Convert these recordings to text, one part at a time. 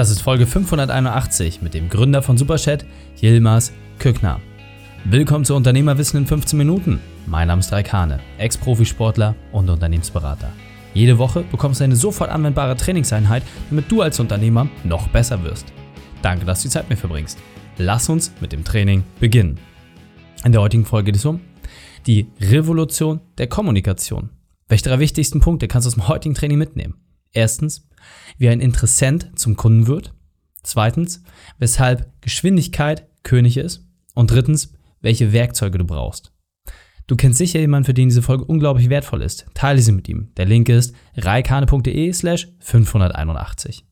Das ist Folge 581 mit dem Gründer von Superchat, Yilmaz Kückner. Willkommen zu Unternehmerwissen in 15 Minuten. Mein Name ist Raikane, Ex-Profisportler und Unternehmensberater. Jede Woche bekommst du eine sofort anwendbare Trainingseinheit, damit du als Unternehmer noch besser wirst. Danke, dass du die Zeit mit mir verbringst. Lass uns mit dem Training beginnen. In der heutigen Folge geht es um die Revolution der Kommunikation. Welche drei wichtigsten Punkte kannst du aus dem heutigen Training mitnehmen? Erstens, wie ein Interessent zum Kunden wird. Zweitens, weshalb Geschwindigkeit König ist. Und drittens, welche Werkzeuge du brauchst. Du kennst sicher jemanden, für den diese Folge unglaublich wertvoll ist. Teile sie mit ihm. Der Link ist reikane.de slash 581.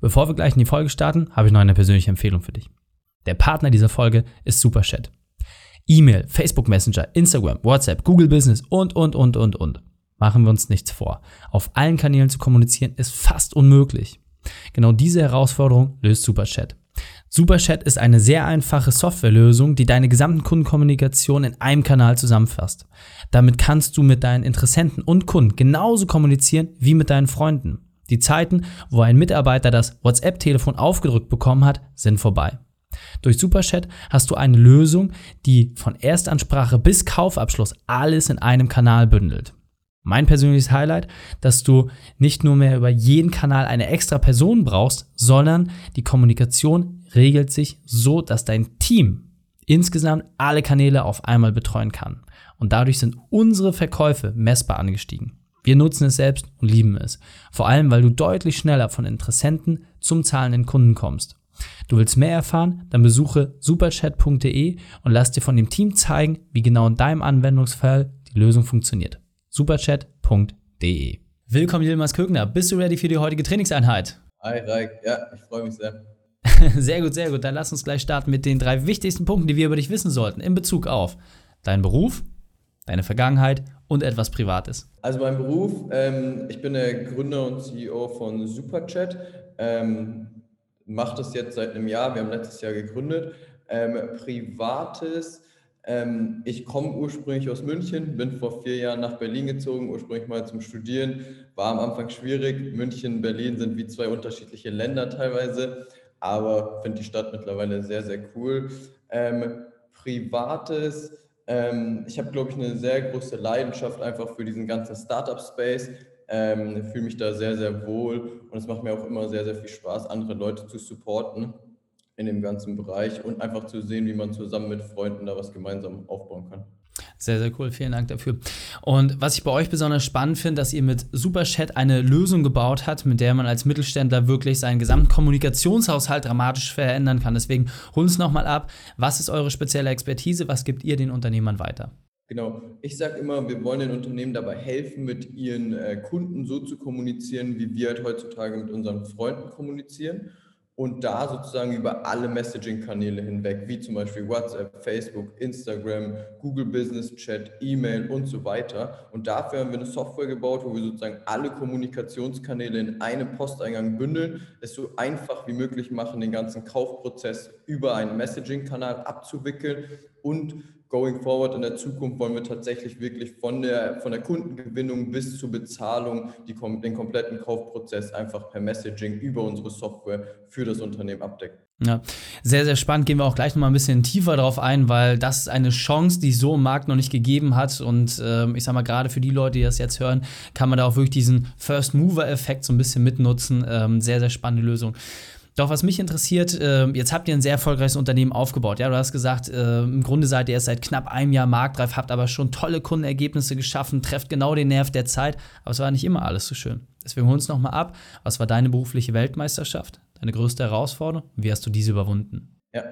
Bevor wir gleich in die Folge starten, habe ich noch eine persönliche Empfehlung für dich. Der Partner dieser Folge ist Superchat. E-Mail, Facebook Messenger, Instagram, WhatsApp, Google Business und, und, und, und, und. Machen wir uns nichts vor. Auf allen Kanälen zu kommunizieren ist fast unmöglich. Genau diese Herausforderung löst Superchat. Superchat ist eine sehr einfache Softwarelösung, die deine gesamten Kundenkommunikation in einem Kanal zusammenfasst. Damit kannst du mit deinen Interessenten und Kunden genauso kommunizieren wie mit deinen Freunden. Die Zeiten, wo ein Mitarbeiter das WhatsApp-Telefon aufgedrückt bekommen hat, sind vorbei. Durch Superchat hast du eine Lösung, die von Erstansprache bis Kaufabschluss alles in einem Kanal bündelt. Mein persönliches Highlight, dass du nicht nur mehr über jeden Kanal eine extra Person brauchst, sondern die Kommunikation regelt sich so, dass dein Team insgesamt alle Kanäle auf einmal betreuen kann. Und dadurch sind unsere Verkäufe messbar angestiegen. Wir nutzen es selbst und lieben es. Vor allem, weil du deutlich schneller von Interessenten zum zahlenden Kunden kommst. Du willst mehr erfahren? Dann besuche superchat.de und lass dir von dem Team zeigen, wie genau in deinem Anwendungsfall die Lösung funktioniert superchat.de. Willkommen, Yilmaz Kögner. Bist du ready für die heutige Trainingseinheit? Hi, Raik. Ja, ich freue mich sehr. sehr gut, sehr gut. Dann lass uns gleich starten mit den drei wichtigsten Punkten, die wir über dich wissen sollten in Bezug auf deinen Beruf, deine Vergangenheit und etwas Privates. Also mein Beruf, ähm, ich bin der Gründer und CEO von Superchat. Ähm, Mache das jetzt seit einem Jahr. Wir haben letztes Jahr gegründet. Ähm, Privates, ähm, ich komme ursprünglich aus München, bin vor vier Jahren nach Berlin gezogen, ursprünglich mal zum Studieren. War am Anfang schwierig. München Berlin sind wie zwei unterschiedliche Länder teilweise, aber finde die Stadt mittlerweile sehr, sehr cool. Ähm, Privates, ähm, ich habe, glaube ich, eine sehr große Leidenschaft einfach für diesen ganzen Startup-Space. Ähm, fühle mich da sehr, sehr wohl und es macht mir auch immer sehr, sehr viel Spaß, andere Leute zu supporten in dem ganzen Bereich und einfach zu sehen, wie man zusammen mit Freunden da was gemeinsam aufbauen kann. Sehr, sehr cool. Vielen Dank dafür. Und was ich bei euch besonders spannend finde, dass ihr mit Superchat eine Lösung gebaut habt, mit der man als Mittelständler wirklich seinen gesamten Kommunikationshaushalt dramatisch verändern kann. Deswegen hol uns nochmal ab. Was ist eure spezielle Expertise? Was gibt ihr den Unternehmern weiter? Genau. Ich sage immer, wir wollen den Unternehmen dabei helfen, mit ihren äh, Kunden so zu kommunizieren, wie wir halt heutzutage mit unseren Freunden kommunizieren und da sozusagen über alle Messaging-Kanäle hinweg, wie zum Beispiel WhatsApp, Facebook, Instagram, Google Business Chat, E-Mail und so weiter. Und dafür haben wir eine Software gebaut, wo wir sozusagen alle Kommunikationskanäle in einem Posteingang bündeln, es so einfach wie möglich machen, den ganzen Kaufprozess über einen Messaging-Kanal abzuwickeln und going forward in der Zukunft wollen wir tatsächlich wirklich von der, von der Kundengewinnung bis zur Bezahlung die, den kompletten Kaufprozess einfach per Messaging über unsere Software für das Unternehmen abdecken. Ja, sehr, sehr spannend. Gehen wir auch gleich nochmal ein bisschen tiefer drauf ein, weil das ist eine Chance, die es so im Markt noch nicht gegeben hat. Und ähm, ich sag mal, gerade für die Leute, die das jetzt hören, kann man da auch wirklich diesen First-Mover-Effekt so ein bisschen mitnutzen. Ähm, sehr, sehr spannende Lösung. Doch was mich interessiert, äh, jetzt habt ihr ein sehr erfolgreiches Unternehmen aufgebaut. Ja, du hast gesagt, äh, im Grunde seid ihr erst seit knapp einem Jahr marktreif, habt aber schon tolle Kundenergebnisse geschaffen, trefft genau den Nerv der Zeit. Aber es war nicht immer alles so schön. Deswegen hol uns nochmal ab. Was war deine berufliche Weltmeisterschaft? Deine größte Herausforderung? Wie hast du diese überwunden? Ja,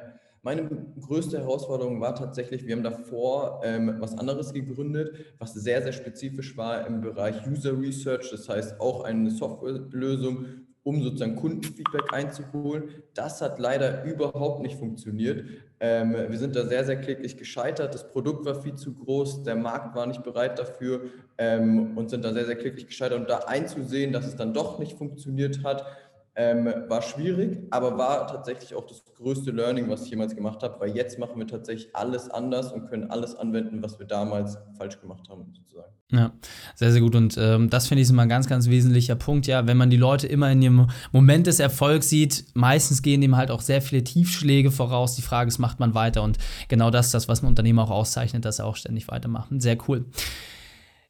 meine größte Herausforderung war tatsächlich, wir haben davor ähm, was anderes gegründet, was sehr, sehr spezifisch war im Bereich User Research. Das heißt auch eine Softwarelösung um sozusagen Kundenfeedback einzuholen. Das hat leider überhaupt nicht funktioniert. Ähm, wir sind da sehr, sehr kläglich gescheitert. Das Produkt war viel zu groß, der Markt war nicht bereit dafür ähm, und sind da sehr, sehr kläglich gescheitert. Und da einzusehen, dass es dann doch nicht funktioniert hat, Ähm, war schwierig, aber war tatsächlich auch das größte Learning, was ich jemals gemacht habe, weil jetzt machen wir tatsächlich alles anders und können alles anwenden, was wir damals falsch gemacht haben, sozusagen. Ja, sehr, sehr gut. Und ähm, das finde ich immer ein ganz, ganz wesentlicher Punkt. Ja, wenn man die Leute immer in ihrem Moment des Erfolgs sieht, meistens gehen dem halt auch sehr viele Tiefschläge voraus. Die Frage ist, macht man weiter? Und genau das das, was ein Unternehmer auch auszeichnet, dass er auch ständig weitermacht. Sehr cool.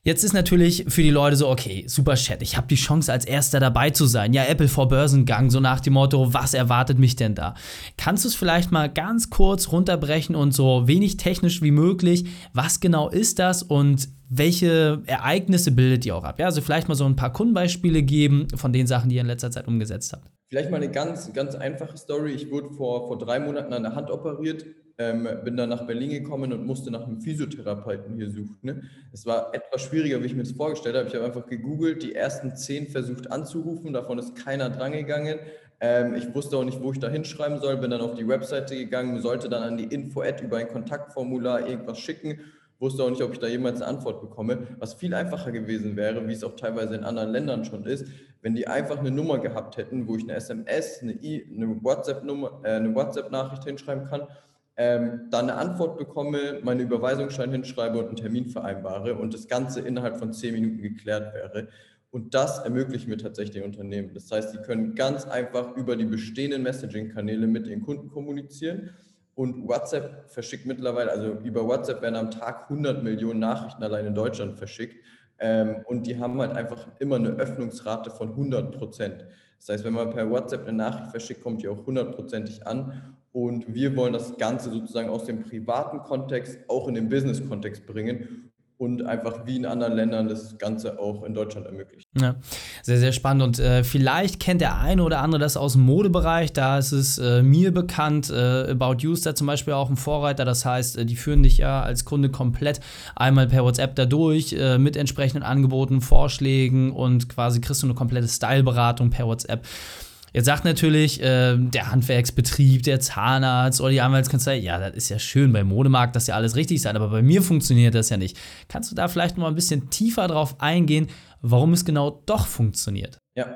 Jetzt ist natürlich für die Leute so, okay, super Chat, ich habe die Chance als erster dabei zu sein. Ja, Apple vor Börsengang, so nach dem Motto, was erwartet mich denn da? Kannst du es vielleicht mal ganz kurz runterbrechen und so wenig technisch wie möglich, was genau ist das und welche Ereignisse bildet ihr auch ab? Ja, also vielleicht mal so ein paar Kundenbeispiele geben von den Sachen, die ihr in letzter Zeit umgesetzt habt. Vielleicht mal eine ganz, ganz einfache Story. Ich wurde vor, vor drei Monaten an der Hand operiert ähm, bin dann nach Berlin gekommen und musste nach einem Physiotherapeuten hier suchen. Ne? Es war etwas schwieriger, wie ich mir das vorgestellt habe. Ich habe einfach gegoogelt, die ersten zehn versucht anzurufen, davon ist keiner drangegangen. Ähm, ich wusste auch nicht, wo ich da hinschreiben soll, bin dann auf die Webseite gegangen, sollte dann an die Info-Ad über ein Kontaktformular irgendwas schicken, wusste auch nicht, ob ich da jemals eine Antwort bekomme, was viel einfacher gewesen wäre, wie es auch teilweise in anderen Ländern schon ist, wenn die einfach eine Nummer gehabt hätten, wo ich eine SMS, eine, I, eine WhatsApp-Nummer, äh, eine WhatsApp-Nachricht hinschreiben kann ähm, dann eine Antwort bekomme, meine Überweisungsschein hinschreibe und einen Termin vereinbare und das Ganze innerhalb von zehn Minuten geklärt wäre. Und das ermöglichen wir tatsächlich den Unternehmen. Das heißt, sie können ganz einfach über die bestehenden Messaging-Kanäle mit den Kunden kommunizieren. Und WhatsApp verschickt mittlerweile, also über WhatsApp werden am Tag 100 Millionen Nachrichten allein in Deutschland verschickt. Ähm, und die haben halt einfach immer eine Öffnungsrate von 100 Prozent. Das heißt, wenn man per WhatsApp eine Nachricht verschickt, kommt die auch hundertprozentig an. Und wir wollen das Ganze sozusagen aus dem privaten Kontext auch in den Business-Kontext bringen und einfach wie in anderen Ländern das Ganze auch in Deutschland ermöglichen. Ja, sehr, sehr spannend. Und äh, vielleicht kennt der eine oder andere das aus dem Modebereich. Da ist es äh, mir bekannt. Äh, About You ist da zum Beispiel auch ein Vorreiter. Das heißt, äh, die führen dich ja als Kunde komplett einmal per WhatsApp da durch äh, mit entsprechenden Angeboten, Vorschlägen und quasi kriegst du eine komplette Styleberatung per WhatsApp. Jetzt sagt natürlich äh, der Handwerksbetrieb, der Zahnarzt oder die Anwaltskanzlei, ja, das ist ja schön, beim Modemarkt das ja alles richtig sein, aber bei mir funktioniert das ja nicht. Kannst du da vielleicht mal ein bisschen tiefer drauf eingehen, warum es genau doch funktioniert? Ja,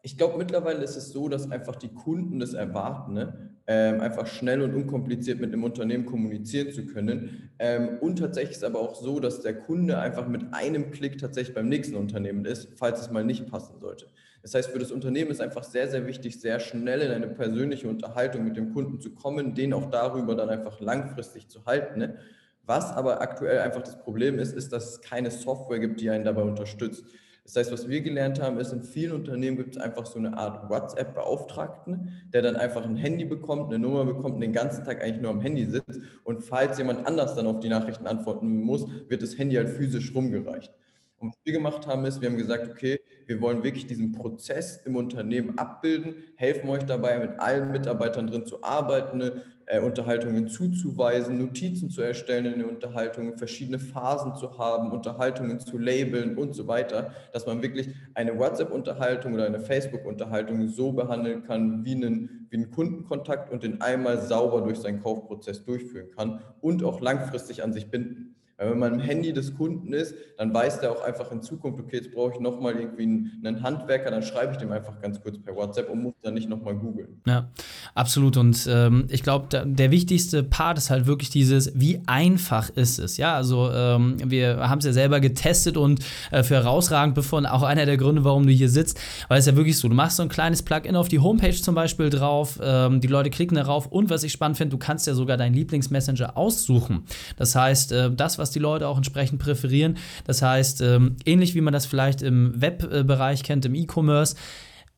ich glaube, mittlerweile ist es so, dass einfach die Kunden das erwarten, ne? ähm, einfach schnell und unkompliziert mit einem Unternehmen kommunizieren zu können. Ähm, und tatsächlich ist aber auch so, dass der Kunde einfach mit einem Klick tatsächlich beim nächsten Unternehmen ist, falls es mal nicht passen sollte. Das heißt, für das Unternehmen ist einfach sehr, sehr wichtig, sehr schnell in eine persönliche Unterhaltung mit dem Kunden zu kommen, den auch darüber dann einfach langfristig zu halten. Ne? Was aber aktuell einfach das Problem ist, ist, dass es keine Software gibt, die einen dabei unterstützt. Das heißt, was wir gelernt haben, ist, in vielen Unternehmen gibt es einfach so eine Art WhatsApp-Beauftragten, der dann einfach ein Handy bekommt, eine Nummer bekommt und den ganzen Tag eigentlich nur am Handy sitzt. Und falls jemand anders dann auf die Nachrichten antworten muss, wird das Handy halt physisch rumgereicht. Und was wir gemacht haben, ist, wir haben gesagt, okay, wir wollen wirklich diesen Prozess im Unternehmen abbilden, helfen euch dabei, mit allen Mitarbeitern drin zu arbeiten, äh, Unterhaltungen zuzuweisen, Notizen zu erstellen in den Unterhaltungen, verschiedene Phasen zu haben, Unterhaltungen zu labeln und so weiter, dass man wirklich eine WhatsApp-Unterhaltung oder eine Facebook-Unterhaltung so behandeln kann wie einen, wie einen Kundenkontakt und den einmal sauber durch seinen Kaufprozess durchführen kann und auch langfristig an sich binden. Weil wenn man im Handy des Kunden ist, dann weiß der auch einfach in Zukunft, okay, jetzt brauche ich nochmal irgendwie einen Handwerker, dann schreibe ich dem einfach ganz kurz per WhatsApp und muss dann nicht nochmal googeln. Ja, absolut. Und ähm, ich glaube, der, der, wichtigste Part ist halt wirklich dieses, wie einfach ist es. Ja, also ähm, wir haben es ja selber getestet und äh, für herausragend befunden, auch einer der Gründe, warum du hier sitzt, weil es ja wirklich so, du machst so ein kleines Plugin auf die Homepage zum Beispiel drauf, ähm, die Leute klicken darauf und was ich spannend finde, du kannst ja sogar deinen Lieblingsmessenger aussuchen. Das heißt, äh, das, was was die Leute auch entsprechend präferieren. Das heißt, ähm, ähnlich wie man das vielleicht im Webbereich kennt, im E-Commerce,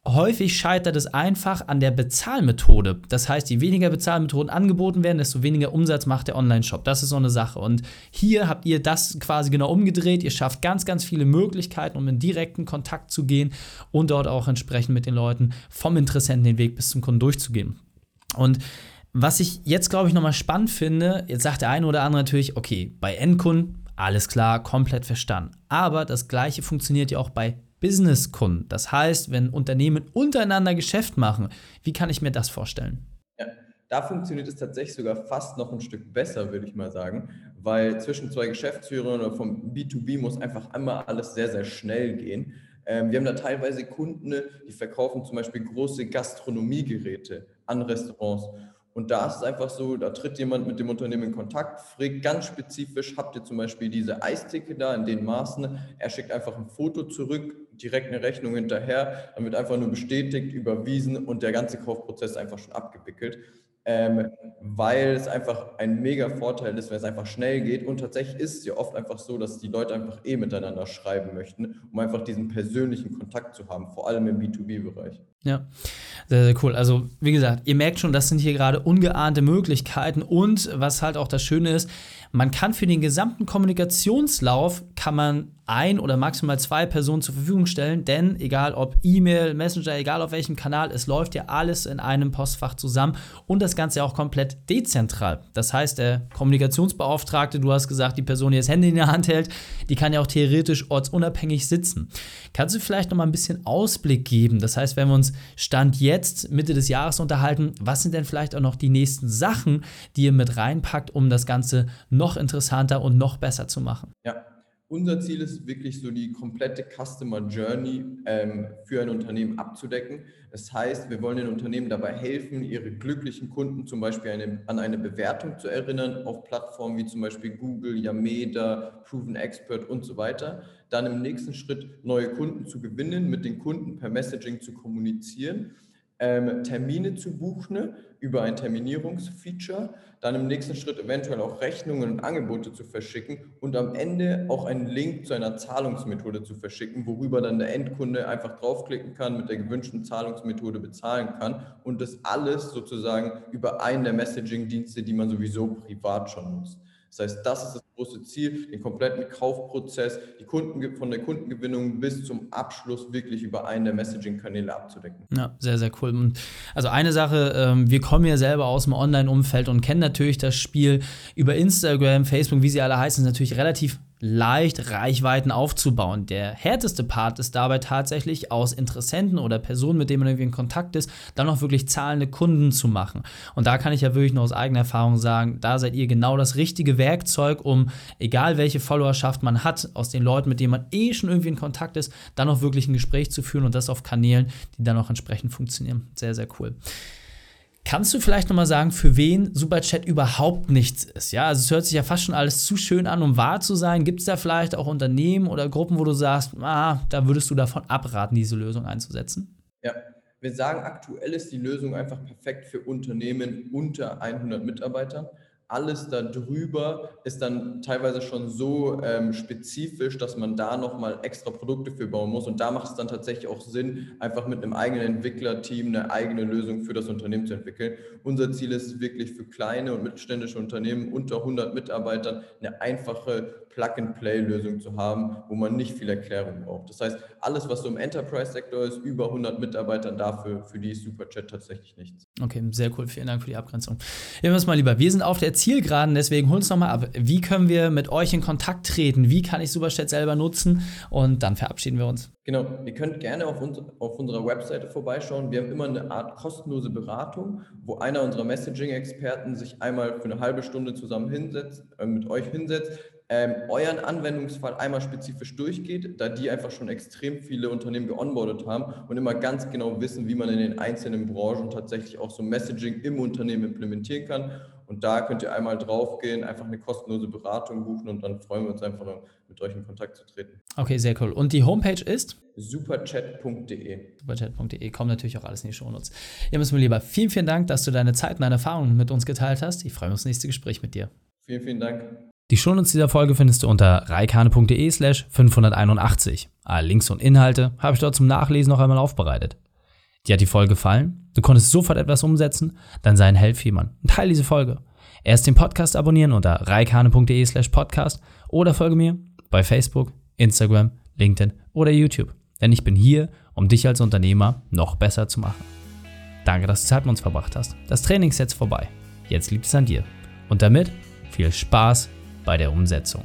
Häufig scheitert es einfach an der Bezahlmethode. Das heißt, je weniger Bezahlmethoden angeboten werden, desto weniger Umsatz macht der Online-Shop. Das ist so eine Sache. Und hier habt ihr das quasi genau umgedreht. Ihr schafft ganz, ganz viele Möglichkeiten, um in direkten Kontakt zu gehen und dort auch entsprechend mit den Leuten vom Interessenten den Weg bis zum Kunden durchzugehen. Und was ich jetzt, glaube ich, nochmal spannend finde, jetzt sagt der eine oder andere natürlich, okay, bei Endkunden, alles klar, komplett verstanden. Aber das gleiche funktioniert ja auch bei Businesskunden. Das heißt, wenn Unternehmen untereinander Geschäft machen, wie kann ich mir das vorstellen? Ja, da funktioniert es tatsächlich sogar fast noch ein Stück besser, würde ich mal sagen, weil zwischen zwei Geschäftsführern oder vom B2B muss einfach einmal alles sehr, sehr schnell gehen. Ähm, wir haben da teilweise Kunden, die verkaufen zum Beispiel große Gastronomiegeräte an Restaurants. Und da ist es einfach so, da tritt jemand mit dem Unternehmen in Kontakt, fragt ganz spezifisch, habt ihr zum Beispiel diese Eisticke da in den Maßen? Er schickt einfach ein Foto zurück, direkt eine Rechnung hinterher, dann wird einfach nur bestätigt, überwiesen und der ganze Kaufprozess einfach schon abgewickelt ähm, weil es einfach ein mega Vorteil ist, wenn es einfach schnell geht. Und tatsächlich ist es ja oft einfach so, dass die Leute einfach eh miteinander schreiben möchten, um einfach diesen persönlichen Kontakt zu haben, vor allem im B2B-Bereich. Ja, sehr, sehr cool. Also, wie gesagt, ihr merkt schon, das sind hier gerade ungeahnte Möglichkeiten. Und was halt auch das Schöne ist, man kann für den gesamten Kommunikationslauf kann man ein oder maximal zwei Personen zur Verfügung stellen, denn egal ob E-Mail, Messenger, egal auf welchem Kanal, es läuft ja alles in einem Postfach zusammen und das Ganze auch komplett dezentral. Das heißt, der Kommunikationsbeauftragte, du hast gesagt, die Person, die das Handy in der Hand hält, die kann ja auch theoretisch ortsunabhängig sitzen. Kannst du vielleicht noch mal ein bisschen Ausblick geben? Das heißt, wenn wir uns Stand jetzt Mitte des Jahres unterhalten, was sind denn vielleicht auch noch die nächsten Sachen, die ihr mit reinpackt, um das Ganze noch interessanter und noch besser zu machen? Ja, unser Ziel ist wirklich so die komplette Customer Journey ähm, für ein Unternehmen abzudecken. Das heißt, wir wollen den Unternehmen dabei helfen, ihre glücklichen Kunden zum Beispiel eine, an eine Bewertung zu erinnern auf Plattformen wie zum Beispiel Google, Yameda, Proven Expert und so weiter. Dann im nächsten Schritt neue Kunden zu gewinnen, mit den Kunden per Messaging zu kommunizieren ähm, Termine zu buchen über ein Terminierungsfeature, dann im nächsten Schritt eventuell auch Rechnungen und Angebote zu verschicken und am Ende auch einen Link zu einer Zahlungsmethode zu verschicken, worüber dann der Endkunde einfach draufklicken kann, mit der gewünschten Zahlungsmethode bezahlen kann und das alles sozusagen über einen der Messaging-Dienste, die man sowieso privat schon nutzt. Das heißt, das ist das große Ziel, den kompletten Kaufprozess, die Kunden, von der Kundengewinnung bis zum Abschluss wirklich über einen der Messaging-Kanäle abzudecken. Ja, sehr, sehr cool. Also eine Sache, ähm, wir kommen ja selber aus dem Online-Umfeld und kennen natürlich das Spiel über Instagram, Facebook, wie sie alle heißen, ist natürlich relativ leicht Reichweiten aufzubauen. Der härteste Part ist dabei tatsächlich aus Interessenten oder Personen, mit denen man irgendwie in Kontakt ist, dann auch wirklich zahlende Kunden zu machen. Und da kann ich ja wirklich nur aus eigener Erfahrung sagen, da seid ihr genau das richtige Werkzeug, um, egal welche Followerschaft man hat, aus den Leuten, mit denen man eh schon irgendwie in Kontakt ist, dann auch wirklich ein Gespräch zu führen und das auf Kanälen, die dann auch entsprechend funktionieren. Sehr, sehr cool. Kannst du vielleicht nochmal sagen, für wen Superchat überhaupt nichts ist? Ja, also es hört sich ja fast schon alles zu schön an, um wahr zu sein. Gibt es da vielleicht auch Unternehmen oder Gruppen, wo du sagst, ah, da würdest du davon abraten, diese Lösung einzusetzen? Ja, wir sagen, aktuell ist die Lösung einfach perfekt für Unternehmen unter 100 Mitarbeitern alles darüber ist dann teilweise schon so ähm, spezifisch, dass man da nochmal extra Produkte für bauen muss. Und da macht es dann tatsächlich auch Sinn, einfach mit einem eigenen Entwicklerteam eine eigene Lösung für das Unternehmen zu entwickeln. Unser Ziel ist wirklich für kleine und mittelständische Unternehmen unter 100 Mitarbeitern eine einfache Plug-and-Play-Lösung zu haben, wo man nicht viel Erklärung braucht. Das heißt, alles, was so im Enterprise-Sektor ist, über 100 Mitarbeitern, dafür, für die ist Superchat tatsächlich nichts. Okay, sehr cool. Vielen Dank für die Abgrenzung. Nehmen wir es mal lieber. Wir sind auf der Zielgeraden, deswegen hol uns nochmal ab. Wie können wir mit euch in Kontakt treten? Wie kann ich Superchat selber nutzen? Und dann verabschieden wir uns. Genau, ihr könnt gerne auf, uns, auf unserer Webseite vorbeischauen. Wir haben immer eine Art kostenlose Beratung, wo einer unserer Messaging-Experten sich einmal für eine halbe Stunde zusammen hinsetzt, äh, mit euch hinsetzt, ähm, euren Anwendungsfall einmal spezifisch durchgeht, da die einfach schon extrem viele Unternehmen geonboardet haben und immer ganz genau wissen, wie man in den einzelnen Branchen tatsächlich auch so Messaging im Unternehmen implementieren kann. Und da könnt ihr einmal draufgehen, einfach eine kostenlose Beratung buchen und dann freuen wir uns einfach, mit euch in Kontakt zu treten. Okay, sehr cool. Und die Homepage ist? superchat.de. Superchat.de. Kommt natürlich auch alles in die Shownotes. Ja, müssen wir lieber. Vielen, vielen Dank, dass du deine Zeit und deine Erfahrungen mit uns geteilt hast. Ich freue mich aufs nächste Gespräch mit dir. Vielen, vielen Dank. Die Shownotes dieser Folge findest du unter reikane.de slash 581. Alle Links und Inhalte habe ich dort zum Nachlesen noch einmal aufbereitet. Dir hat die Folge gefallen? Du konntest sofort etwas umsetzen? Dann sei ein Helfjemand und teile diese Folge. Erst den Podcast abonnieren unter reikane.de slash podcast oder folge mir bei Facebook, Instagram, LinkedIn oder YouTube. Denn ich bin hier, um dich als Unternehmer noch besser zu machen. Danke, dass du Zeit mit uns verbracht hast. Das Training ist jetzt vorbei. Jetzt liegt es an dir. Und damit viel Spaß bei der Umsetzung.